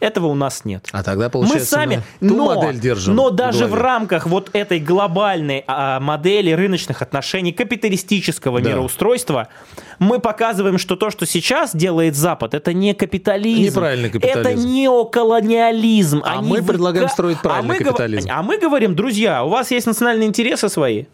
B: Этого у нас нет.
C: А тогда получается
B: мы сами,
C: мы ту
B: но,
C: модель держим.
B: Но даже в, в рамках вот этой глобальной а, модели рыночных отношений, капиталистического да. мироустройства, мы показываем, что то, что сейчас делает Запад, это не капитализм.
C: Неправильный капитализм.
B: Это неоколониализм.
C: А Они мы предлагаем строить правильный
B: а мы
C: капитализм.
B: А мы говорим, друзья, у вас есть национальные интересы свои.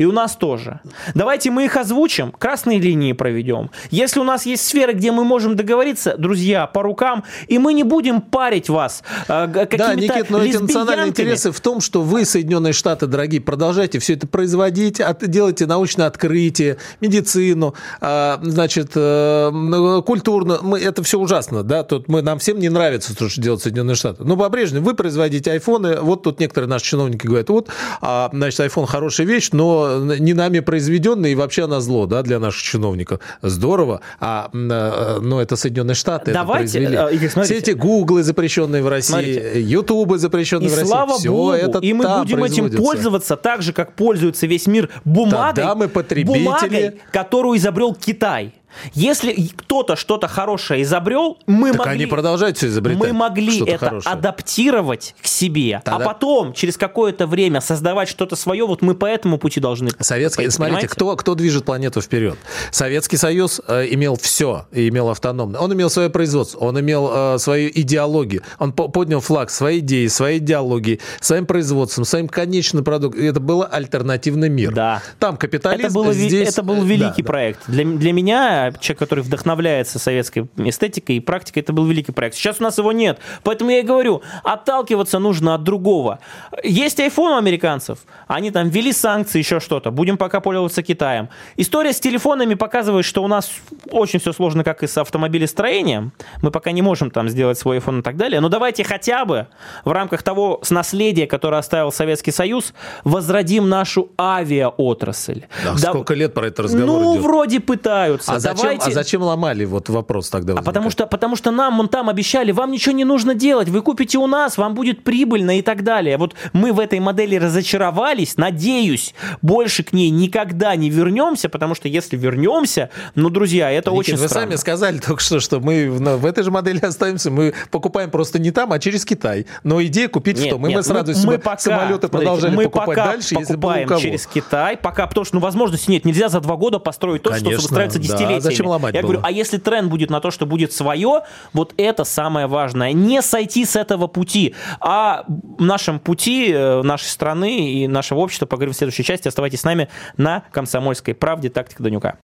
B: И у нас тоже. Давайте мы их озвучим, красные линии проведем. Если у нас есть сферы, где мы можем договориться, друзья, по рукам, и мы не будем парить вас э, какими-то Да, Никит, но эти национальные
C: интересы в том, что вы, Соединенные Штаты, дорогие, продолжайте все это производить, от, делайте научное открытие, медицину, э, значит, э, культурно. Мы, это все ужасно, да, тут мы, нам всем не нравится то, что делают Соединенные Штаты. Но по-прежнему вы производите айфоны, вот тут некоторые наши чиновники говорят, вот, а, значит, айфон хорошая вещь, но не нами произведенная, и вообще она зло, да, для наших чиновников. Здорово. А, э, но это Соединенные Штаты
B: Давайте,
C: это произвели. Игорь, смотрите. Все эти гуглы, запрещенные в России, ютубы, запрещенные
B: и
C: в России.
B: слава все Богу, это и мы будем этим пользоваться так же, как пользуется весь мир бумагой,
C: Тогда мы потребители...
B: бумагой, которую изобрел Китай. Если кто-то что-то хорошее изобрел, мы так могли...
C: они продолжают изобретать.
B: Мы могли это хорошее. адаптировать к себе, а Тогда... а потом, через какое-то время, создавать что-то свое. Вот мы по этому пути должны
C: Советский, пойти, смотрите, кто, кто движет планету вперед? Советский Союз э, имел все, и имел автономно. Он имел свое производство, он имел э, свою идеологию. Он по поднял флаг своей идеи, своей идеологии, своим производством, своим конечным продуктом. Это был альтернативный мир.
B: Да.
C: Там капитализм,
B: это было,
C: здесь...
B: Это был великий да, проект. Для, для меня человек, который вдохновляется советской эстетикой и практикой, это был великий проект. Сейчас у нас его нет. Поэтому я и говорю, отталкиваться нужно от другого. Есть iPhone у американцев, они там ввели санкции, еще что-то. Будем пока пользоваться Китаем. История с телефонами показывает, что у нас очень все сложно, как и с автомобилестроением. Мы пока не можем там сделать свой iPhone и так далее. Но давайте хотя бы в рамках того с наследия, которое оставил Советский Союз, возродим нашу авиаотрасль.
C: Да, да, сколько лет про это разговор
B: Ну,
C: идет?
B: вроде пытаются.
C: А
B: да.
C: Зачем,
B: давайте...
C: а зачем ломали? Вот вопрос тогда
B: А потому что, потому что нам вон там обещали, вам ничего не нужно делать, вы купите у нас, вам будет прибыльно и так далее. Вот мы в этой модели разочаровались, надеюсь, больше к ней никогда не вернемся, потому что если вернемся, ну, друзья, это
C: Никит,
B: очень
C: вы
B: странно.
C: сами сказали только что, что мы в, в этой же модели остаемся, мы покупаем просто не там, а через Китай. Но идея купить
B: Нет,
C: в том. И мы с радостью
B: мы пока,
C: самолеты
B: смотрите,
C: продолжали
B: мы
C: покупать
B: пока
C: дальше, если
B: покупаем
C: кого.
B: через Китай, пока, потому что ну, возможности нет, нельзя за два года построить то,
C: Конечно,
B: что выстраивается
C: да.
B: Десятилетиями.
C: Зачем ломать
B: Я
C: было?
B: говорю, а если тренд будет на то, что будет свое, вот это самое важное. Не сойти с этого пути. А в нашем пути, э, нашей страны и нашего общества поговорим в следующей части. Оставайтесь с нами на «Комсомольской правде». Тактика Данюка.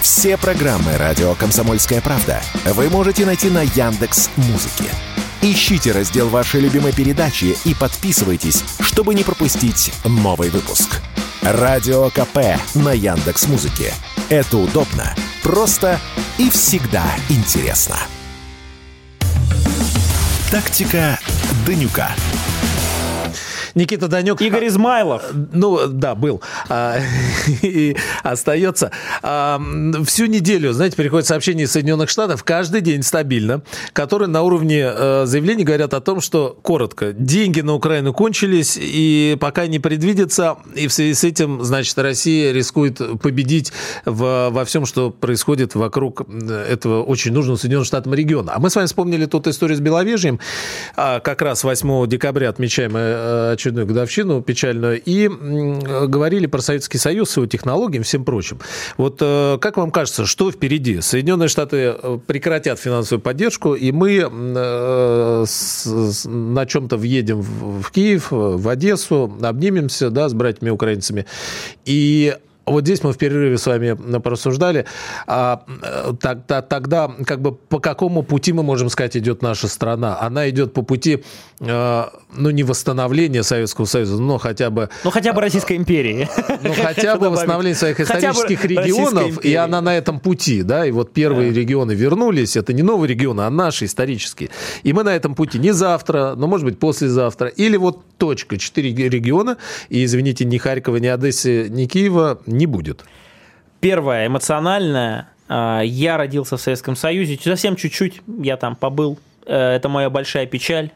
A: Все программы радио Комсомольская правда вы можете найти на Яндекс Музыке. Ищите раздел вашей любимой передачи и подписывайтесь, чтобы не пропустить новый выпуск. Радио КП на Яндекс Музыке. Это удобно, просто и всегда интересно. Тактика Данюка.
C: Никита Данюк.
B: Игорь Измайлов.
C: Ну, да, был. А, и остается. А, всю неделю, знаете, приходят сообщения из Соединенных Штатов, каждый день стабильно, которые на уровне э, заявлений говорят о том, что, коротко, деньги на Украину кончились, и пока не предвидится, и в связи с этим, значит, Россия рискует победить в, во всем, что происходит вокруг этого очень нужного Соединенным Штатам региона. А мы с вами вспомнили тут историю с Беловежьем, а, как раз 8 декабря отмечаемая очередную годовщину печальную, и говорили про Советский Союз его технологиями и всем прочим. Вот э, как вам кажется, что впереди? Соединенные Штаты э, прекратят финансовую поддержку, и мы э, на чем-то въедем в Киев, в Одессу, обнимемся да, с братьями-украинцами, и вот здесь мы в перерыве с вами порассуждали. А, э, та- тогда как бы по какому пути мы можем сказать идет наша страна? Она идет по пути, э, ну не восстановления Советского Союза, но хотя бы
B: Ну, хотя бы Российской империи.
C: ну, хотя бы
B: Добавить.
C: восстановление своих исторических регионов, и она на этом пути, да, и вот первые регионы вернулись, это не новые регионы, а наши исторические. И мы на этом пути не завтра, но, может быть, послезавтра, или вот точка, четыре региона, и, извините, ни Харькова, ни Одессы, ни Киева не будет.
B: Первое, эмоциональное. А, Я родился в Советском Союзе, совсем чуть-чуть я там побыл. Э, Это моя большая печаль.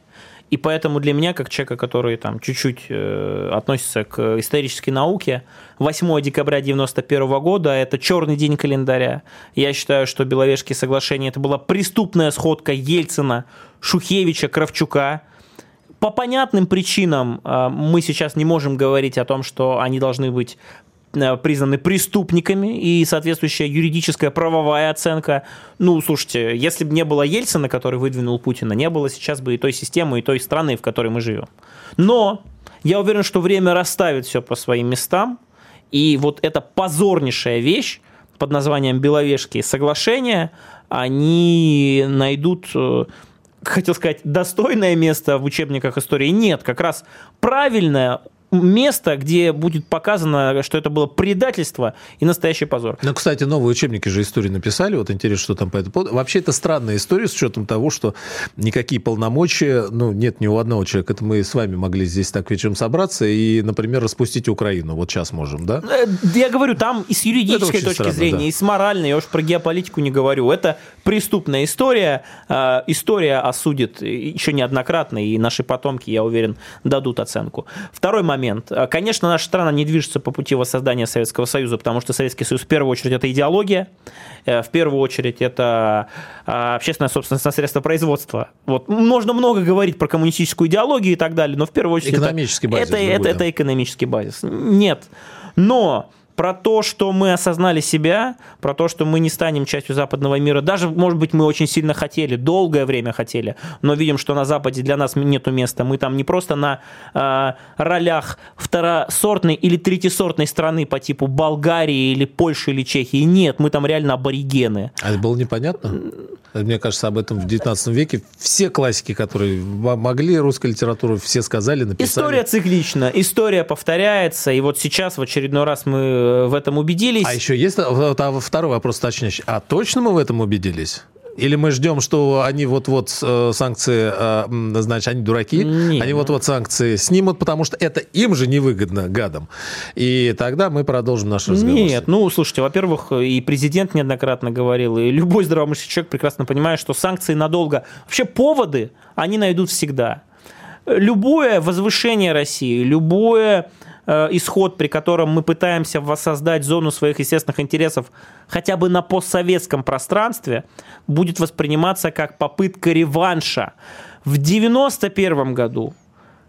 B: И поэтому для меня, как человека, который там чуть-чуть э, относится к исторической науке, 8 декабря 1991 года – это черный день календаря. Я считаю, что Беловежские соглашения – это была преступная сходка Ельцина, Шухевича, Кравчука. По понятным причинам э, мы сейчас не можем говорить о том, что они должны быть признаны преступниками и соответствующая юридическая правовая оценка. Ну, слушайте, если бы не было Ельцина, который выдвинул Путина, не было сейчас бы и той системы, и той страны, в которой мы живем. Но я уверен, что время расставит все по своим местам, и вот эта позорнейшая вещь под названием Беловежские соглашения, они найдут э, хотел сказать, достойное место в учебниках истории. Нет, как раз правильное место, где будет показано, что это было предательство и настоящий позор.
C: Ну, кстати, новые учебники же истории написали. Вот интересно, что там по этому поводу. Вообще, это странная история с учетом того, что никакие полномочия, ну, нет ни у одного человека. Это мы с вами могли здесь так вечером собраться и, например, распустить Украину. Вот сейчас можем, да?
B: Э, Я говорю, там и с юридической точки
C: странно,
B: зрения,
C: да.
B: и с моральной, я уж про геополитику не говорю. Это преступная история. Э, История осудит еще неоднократно, и наши потомки, я уверен, дадут оценку. Второй момент. Э, Конечно, наша страна не движется по пути воссоздания Советского Союза, потому что Советский Союз в первую очередь это идеология, э, в первую очередь это э, общественная собственность на средства производства. Вот. Можно много говорить про коммунистическую идеологию и так далее, но в первую очередь это-
C: Экономический базис
B: это,
C: другой,
B: это,
C: да.
B: это экономический базис. Нет. Но про то, что мы осознали себя, про то, что мы не станем частью западного мира. Даже, может быть, мы очень сильно хотели, долгое время хотели, но видим, что на Западе для нас нету места. Мы там не просто на э, ролях второсортной или третьесортной страны по типу Болгарии или Польши или Чехии. Нет, мы там реально аборигены.
C: А это было непонятно? Мне кажется, об этом в 19 веке все классики, которые могли русской литературу, все сказали, написали.
B: История циклична, история повторяется, и вот сейчас в очередной раз мы в этом убедились.
C: А еще есть вот, а второй вопрос уточняющий. А точно мы в этом убедились? Или мы ждем, что они вот-вот э, санкции, э, значит, они дураки, Нет. они вот-вот санкции снимут, потому что это им же невыгодно, гадам. И тогда мы продолжим наш разговор.
B: Нет, ну, слушайте, во-первых, и президент неоднократно говорил, и любой здравомыслящий человек прекрасно понимает, что санкции надолго... Вообще поводы они найдут всегда. Любое возвышение России, любое Э, исход, при котором мы пытаемся воссоздать зону своих естественных интересов хотя бы на постсоветском пространстве, будет восприниматься как попытка реванша. В 1991 году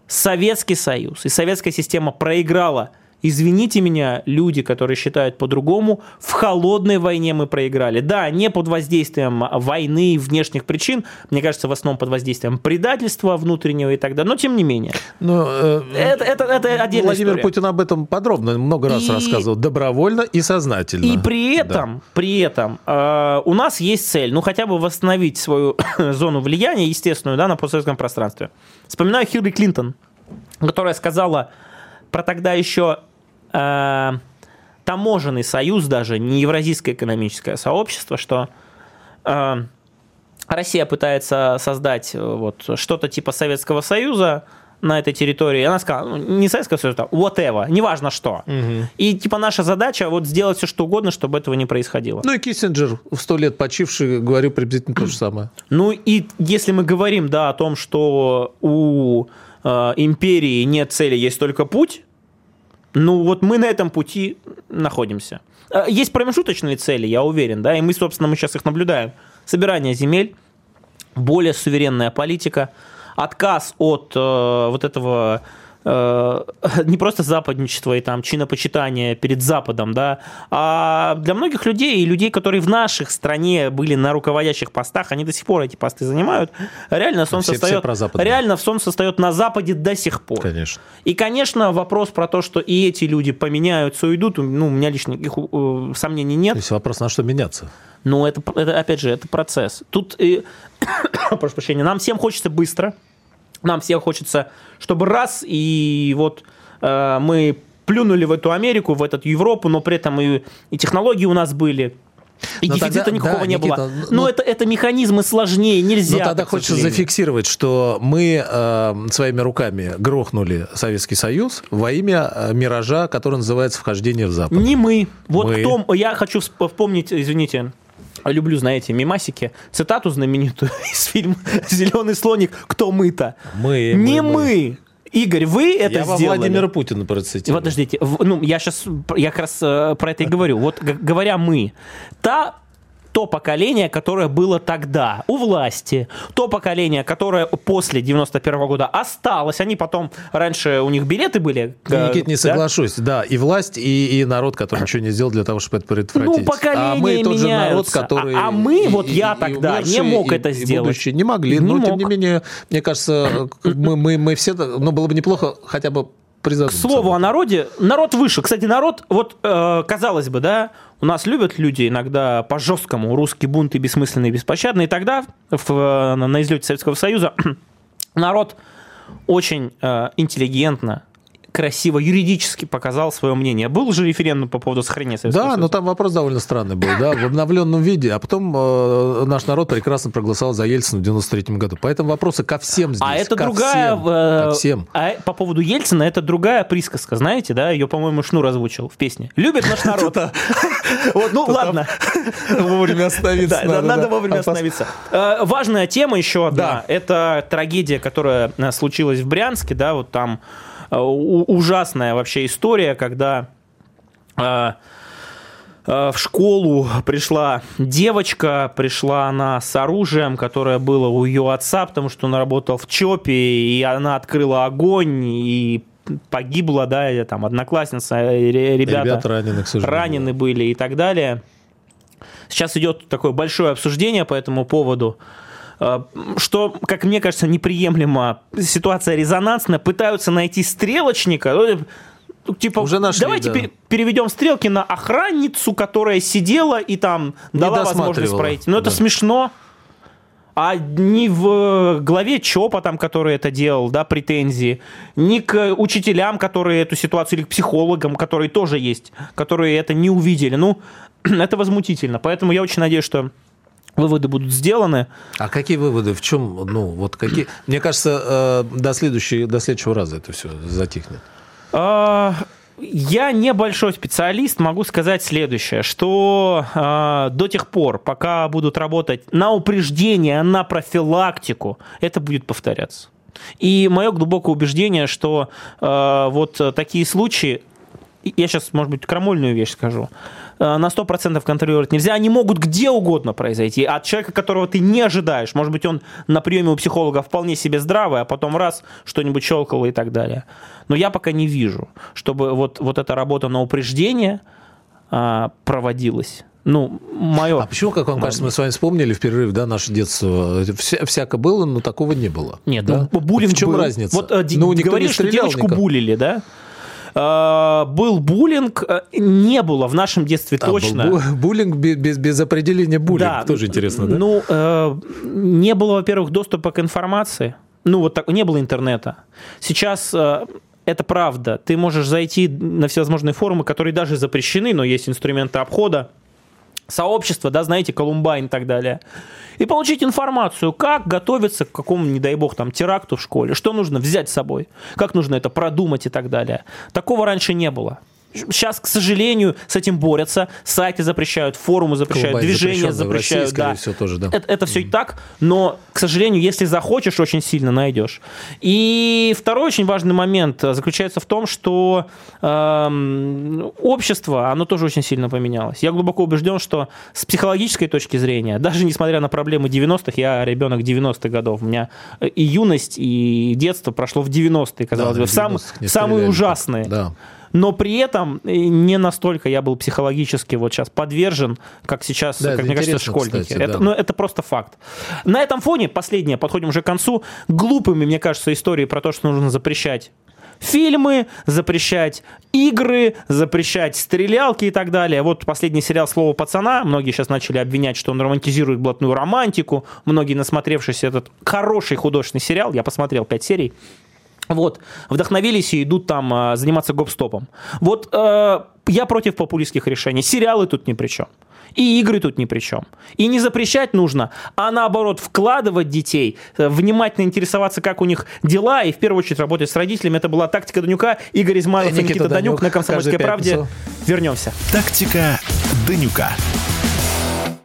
B: Советский Союз и советская система проиграла – Извините меня, люди, которые считают по-другому, в холодной войне мы проиграли. Да, не под воздействием войны и внешних причин, мне кажется, в основном под воздействием предательства внутреннего и так далее, но тем не менее. Но,
C: э, это, это, это отдельная Владимир история. Путин об этом подробно много раз и... рассказывал, добровольно и сознательно.
B: И при этом, да. при этом э, у нас есть цель, ну хотя бы восстановить свою зону влияния, естественную, да, на постсоветском пространстве. Вспоминаю Хиллари Клинтон, которая сказала про тогда еще э, таможенный союз даже, не Евразийское экономическое сообщество, что э, Россия пытается создать э, вот что-то типа Советского Союза, на этой территории. Она сказала, ну, не Советского Союза, whatever, неважно что. Угу. И типа наша задача вот сделать все, что угодно, чтобы этого не происходило.
C: Ну и Киссинджер, в сто лет почивший, говорил приблизительно то же самое.
B: Ну и если мы говорим, да, о том, что у э, империи нет цели, есть только путь, ну, вот мы на этом пути находимся. Э, есть промежуточные цели, я уверен, да, и мы, собственно, мы сейчас их наблюдаем. Собирание земель, более суверенная политика, отказ от э, вот этого не просто западничество и там чинопочитание перед Западом, да, а для многих людей и людей, которые в наших стране были на руководящих постах, они до сих пор эти посты занимают, реально сон все, состоит, все реально сон состоит на Западе до сих пор.
C: Конечно.
B: И, конечно, вопрос про то, что и эти люди поменяются, уйдут, ну, у меня лично никаких э, сомнений нет. То
C: есть вопрос, на что меняться?
B: Ну, это, это опять же, это процесс. Тут, э, прошу прощения, нам всем хочется быстро, нам всем хочется, чтобы раз, и вот э, мы плюнули в эту Америку, в эту Европу, но при этом и, и технологии у нас были, и но дефицита тогда, никакого да, не Никита, было. Но, но это, это механизмы сложнее, нельзя.
C: Но тогда хочется зафиксировать, что мы э, своими руками грохнули Советский Союз во имя э, миража, который называется «Вхождение в Запад».
B: Не мы. Вот мы. кто... Я хочу вспомнить, извините, люблю, знаете, мимасики, цитату знаменитую из фильма «Зеленый слоник. Кто мы-то?»
C: Мы.
B: Не мы. мы. Игорь, вы это я сделали?
C: Я Владимира Путина процитировал.
B: Подождите, ну, я сейчас, я как раз э, про это и говорю. Вот говоря «мы», та то поколение, которое было тогда у власти, то поколение, которое после 91 -го года осталось, они потом, раньше у них билеты были.
C: Э, Никит, не да? соглашусь, да, и власть, и, и народ, который ничего не сделал для того, чтобы это предотвратить.
B: Ну, поколение а мы тот же народ, который... А, а мы, вот и, я и, тогда, и не мог и, это сделать. И
C: будущее не могли, не но мог. тем не менее, мне кажется, мы, мы, мы все, ну, было бы неплохо хотя бы
B: К слову о народе, народ выше. Кстати, народ, вот, э, казалось бы, да, у нас любят люди иногда по-жесткому русский бунт и бессмысленный, и беспощадный. И тогда в, на излете Советского Союза народ очень э, интеллигентно, красиво юридически показал свое мнение. Был же референдум по поводу сохранения
C: Советского Да, Союза? но там вопрос довольно странный был, да, в обновленном виде, а потом э, наш народ прекрасно проголосовал за Ельцина в 93 году. Поэтому вопросы ко всем здесь.
B: А это
C: ко
B: другая...
C: Всем, э, ко всем.
B: А по поводу Ельцина это другая присказка, знаете, да? Ее, по-моему, Шнур озвучил в песне. Любит наш народ. Вот, ну ладно.
C: Вовремя остановиться.
B: Надо вовремя остановиться. Э, важная тема еще одна. Это трагедия, которая э, случилась в Брянске, да, вот там ужасная вообще история, когда э, э, в школу пришла девочка, пришла она с оружием, которое было у ее отца, потому что он работал в ЧОПе, и она открыла огонь, и погибла, да, там одноклассница, ребята, ребята ранены, ранены были и так далее. Сейчас идет такое большое обсуждение по этому поводу. Э, что, как мне кажется, неприемлемо. Ситуация резонансная. Пытаются найти стрелочника. Ну, типа, Уже нашли, давайте да. переведем стрелки на охранницу, которая сидела и там Не дала возможность пройти. Но да. это смешно. А ни в главе ЧОПа, там, который это делал, да, претензии, ни к учителям, которые эту ситуацию, или к психологам, которые тоже есть, которые это не увидели. Ну, это возмутительно. Поэтому я очень надеюсь, что выводы будут сделаны.
C: А какие выводы? В чем? Ну, вот какие? Мне кажется, э, до, следующей, до следующего раза это все затихнет.
B: А, я небольшой специалист, могу сказать следующее, что э, до тех пор, пока будут работать на упреждение, на профилактику, это будет повторяться. И мое глубокое убеждение, что э, вот такие случаи, я сейчас, может быть, крамольную вещь скажу, на 100% контролировать нельзя. Они могут где угодно произойти. От человека, которого ты не ожидаешь. Может быть, он на приеме у психолога вполне себе здравый, а потом раз, что-нибудь щелкало и так далее. Но я пока не вижу, чтобы вот, вот эта работа на упреждение а, проводилась. Ну, мое...
C: А почему, как вам кажется, мы с вами вспомнили в перерыв, да, наше детство, Вся, всяко было, но такого не было?
B: Нет,
C: да?
B: ну, буллинг
C: В чем
B: был.
C: разница?
B: Вот э, ну, говорили, что девочку никак. булили, да? Э, был буллинг, э, не было в нашем детстве а, точно. Был
C: буллинг без, без определения буллинг, да, тоже интересно, да?
B: Ну, э, не было, во-первых, доступа к информации, ну, вот так, не было интернета. Сейчас это правда. Ты можешь зайти на всевозможные форумы, которые даже запрещены, но есть инструменты обхода сообщества, да, знаете, Колумбайн и так далее, и получить информацию, как готовиться к какому, не дай бог, там, теракту в школе, что нужно взять с собой, как нужно это продумать и так далее. Такого раньше не было. Сейчас, к сожалению, с этим борются. Сайты запрещают, форумы запрещают, Колумбайн движения запрещают. России, да.
C: Всего, тоже, да.
B: Это, это все и так, но, к сожалению, если захочешь, очень сильно найдешь. И второй очень важный момент заключается в том, что э, общество, оно тоже очень сильно поменялось. Я глубоко убежден, что с психологической точки зрения, даже несмотря на проблемы 90-х, я ребенок 90-х годов, у меня и юность, и детство прошло в 90-е, казалось да, бы, в сам, самые ужасные. Да но при этом э, не настолько я был психологически вот сейчас подвержен, как сейчас, да, как мне кажется, школьники. Кстати, это, да. ну, это просто факт. На этом фоне, последнее, подходим уже к концу, глупыми, мне кажется, истории про то, что нужно запрещать фильмы, запрещать игры, запрещать стрелялки и так далее. Вот последний сериал «Слово пацана». Многие сейчас начали обвинять, что он романтизирует блатную романтику. Многие, насмотревшись этот хороший художественный сериал, я посмотрел пять серий, вот, вдохновились и идут там а, заниматься гоп-стопом. Вот э, я против популистских решений. Сериалы тут ни при чем. И игры тут ни при чем. И не запрещать нужно, а наоборот вкладывать детей, э, внимательно интересоваться, как у них дела, и в первую очередь работать с родителями. Это была тактика Данюка. Игорь Измайлов и Никита, Никита Данюк, Данюк на «Комсомольской правде». Вернемся.
A: Тактика Данюка.